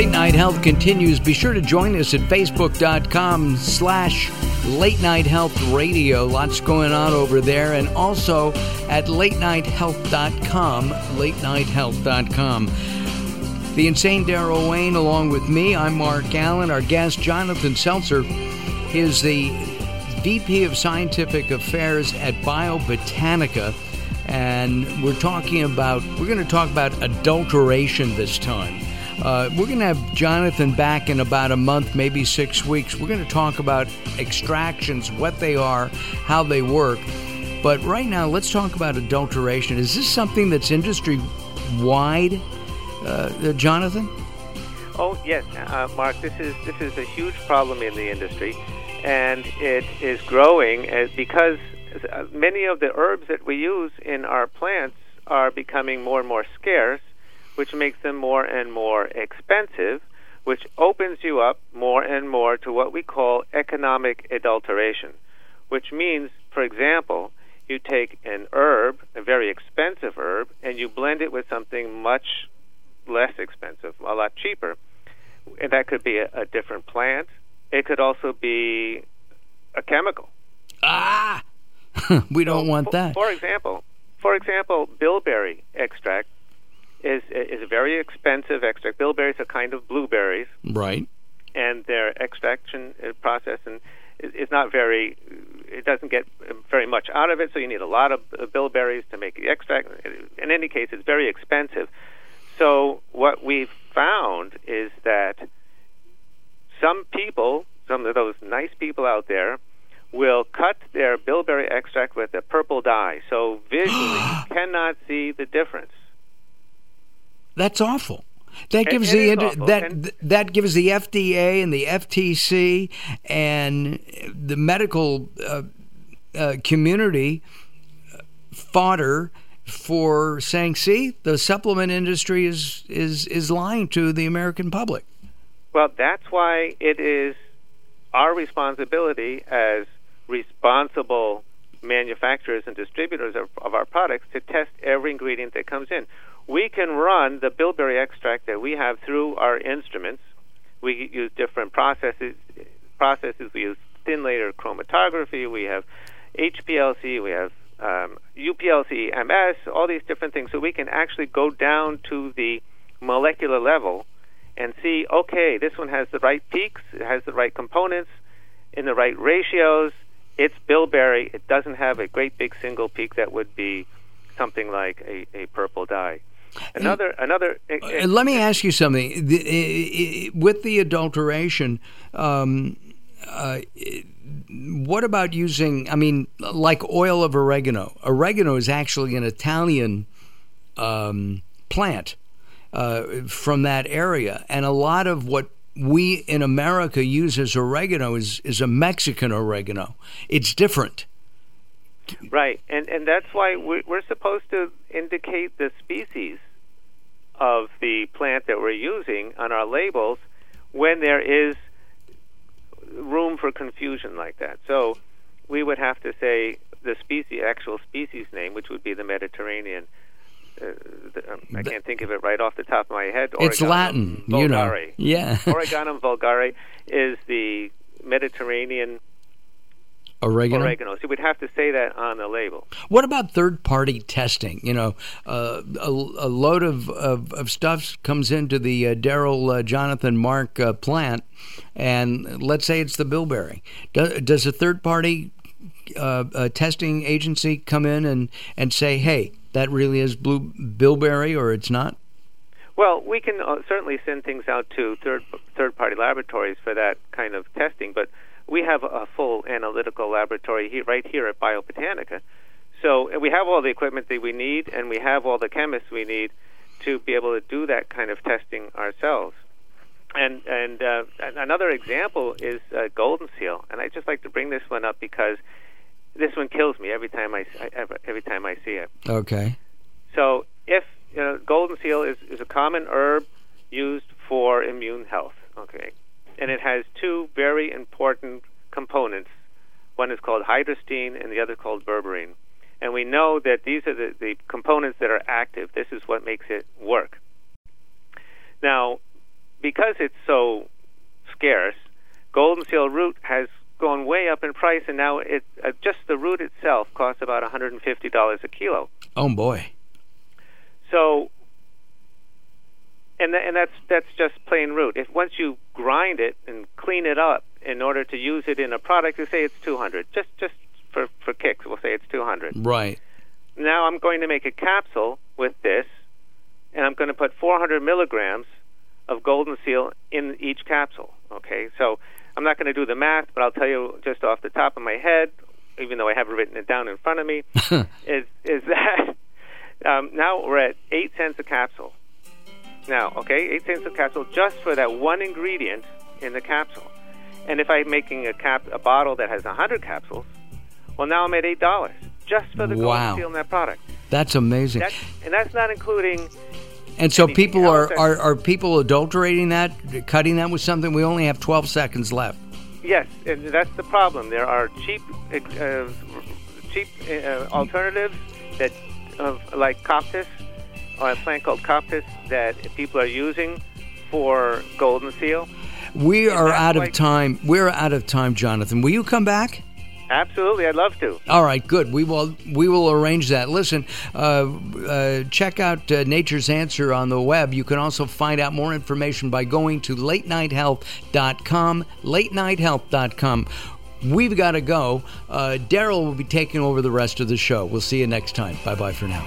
Late Night Health continues. Be sure to join us at facebook.com slash Late Night Health Radio. Lots going on over there. And also at latenighthealth.com, latenighthealth.com. The Insane Daryl Wayne, along with me, I'm Mark Alyn. Our guest, Jonathan Selzer, is the VP of Scientific Affairs at Biobotanica. And we're talking about, we're going to talk about adulteration this time. Uh, we're going to have Jonathan back in about a month, maybe six weeks. We're going to talk about extractions, what they are, how they work. But right now, let's talk about adulteration. Is this something that's industry wide, uh, Jonathan? Oh yes, uh, Mark. This is this is a huge problem in the industry, and it is growing as because uh, many of the herbs that we use in our plants are becoming more and more scarce which makes them more and more expensive, which opens you up more and more to what we call economic adulteration, which means, for example, you take an herb, a very expensive herb, and you blend it with something much less expensive, a lot cheaper. And that could be a, a different plant. It could also be a chemical. Ah, we don't so, want that. For example, for example, bilberry extract is is very expensive extract. Bilberries are kind of blueberries, right? And their extraction uh, process and is not very. It doesn't get um, very much out of it, so you need a lot of uh, bilberries to make the extract. Uh, in any case, it's very expensive. So what we've found is that some people, some of those nice people out there, will cut their bilberry extract with a purple dye. So visually, you cannot see the difference. That's awful. That gives the that that gives the FDA and the FTC and the medical uh, uh, community fodder for saying, "See, the supplement industry is is is lying to the American public." Well, that's why it is our responsibility as responsible manufacturers and distributors of, of our products to test every ingredient that comes in we can run the bilberry extract that we have through our instruments. We use different processes. Processes we use thin layer chromatography. We have HPLC. We have um, UPLC, MS. All these different things. So we can actually go down to the molecular level and see. Okay, this one has the right peaks. It has the right components in the right ratios. It's bilberry. It doesn't have a great big single peak that would be something like a, a purple dye. Another, another. Uh, let me ask you something. The, with the adulteration, um, uh, what about using? I mean, like oil of oregano. Oregano is actually an Italian um, plant uh, from that area, and a lot of what we in America use as oregano is is a Mexican oregano. It's different. Right, and and that's why we're supposed to indicate the species of the plant that we're using on our labels when there is room for confusion like that. So we would have to say the species, actual species name, which would be the Mediterranean. Uh, the, um, I can't think of it right off the top of my head. Origanum it's Latin, vulgare. you know. Yeah. Origanum vulgare is the Mediterranean Oregano. Oregano. So we'd have to say that on the label. What about third-party testing? You know, uh, a, a, load of, of, of, stuff comes into the uh, Daryl uh, Jonathan Mark uh, plant, and let's say it's the bilberry. Does, does a third-party uh, uh, testing agency come in and, and say, "Hey, that really is blue bilberry," or it's not? Well, we can certainly send things out to third third-party laboratories for that kind of testing, but we have a full analytical laboratory here, right here at Biobotanica. So we have all the equipment that we need, and we have all the chemists we need to be able to do that kind of testing ourselves. And and uh, another example is uh, golden seal, and I just like to bring this one up because this one kills me every time I every time I see it. Okay. So if you know, golden seal is, is a common herb used for immune health. Okay, and it has two very important components. One is called hydrastine, and the other called berberine. And we know that these are the, the components that are active. This is what makes it work. Now, because it's so scarce, golden seal root has gone way up in price, and now it uh, just the root itself costs about $150 a kilo. Oh boy! So, and th- and that's that's just plain root. If once you grind it and clean it up in order to use it in a product, you say it's 200. Just just for for kicks, we'll say it's 200. Right. Now I'm going to make a capsule with this, and I'm going to put 400 milligrams of golden seal in each capsule. Okay, so I'm not going to do the math, but I'll tell you just off the top of my head, even though I haven't written it down in front of me, is is that um, now we're at eight cents a capsule. Now, okay, eight cents a capsule just for that one ingredient in the capsule. And if I'm making a cap a bottle that has 100 capsules, well, now I'm at eight dollars just for the Wow. golden seal in that product. That's amazing. That's, and that's not including and so people are, are are people adulterating that, cutting that with something. We only have 12 seconds left. Yes, and that's the problem. There are cheap, uh, cheap uh, alternatives that, uh, like Coptis, a plant called Coptis, that people are using for golden seal. We are that's out of like- time. We're out of time, Jonathan. Will you come back? Absolutely, I'd love to. All right, good. We will we will arrange that. Listen, uh, uh, check out uh, Nature's Answer on the web. You can also find out more information by going to latenighthealth.com. Latenighthealth.com. We've got to go. Uh, Daryl will be taking over the rest of the show. We'll see you next time. Bye bye for now.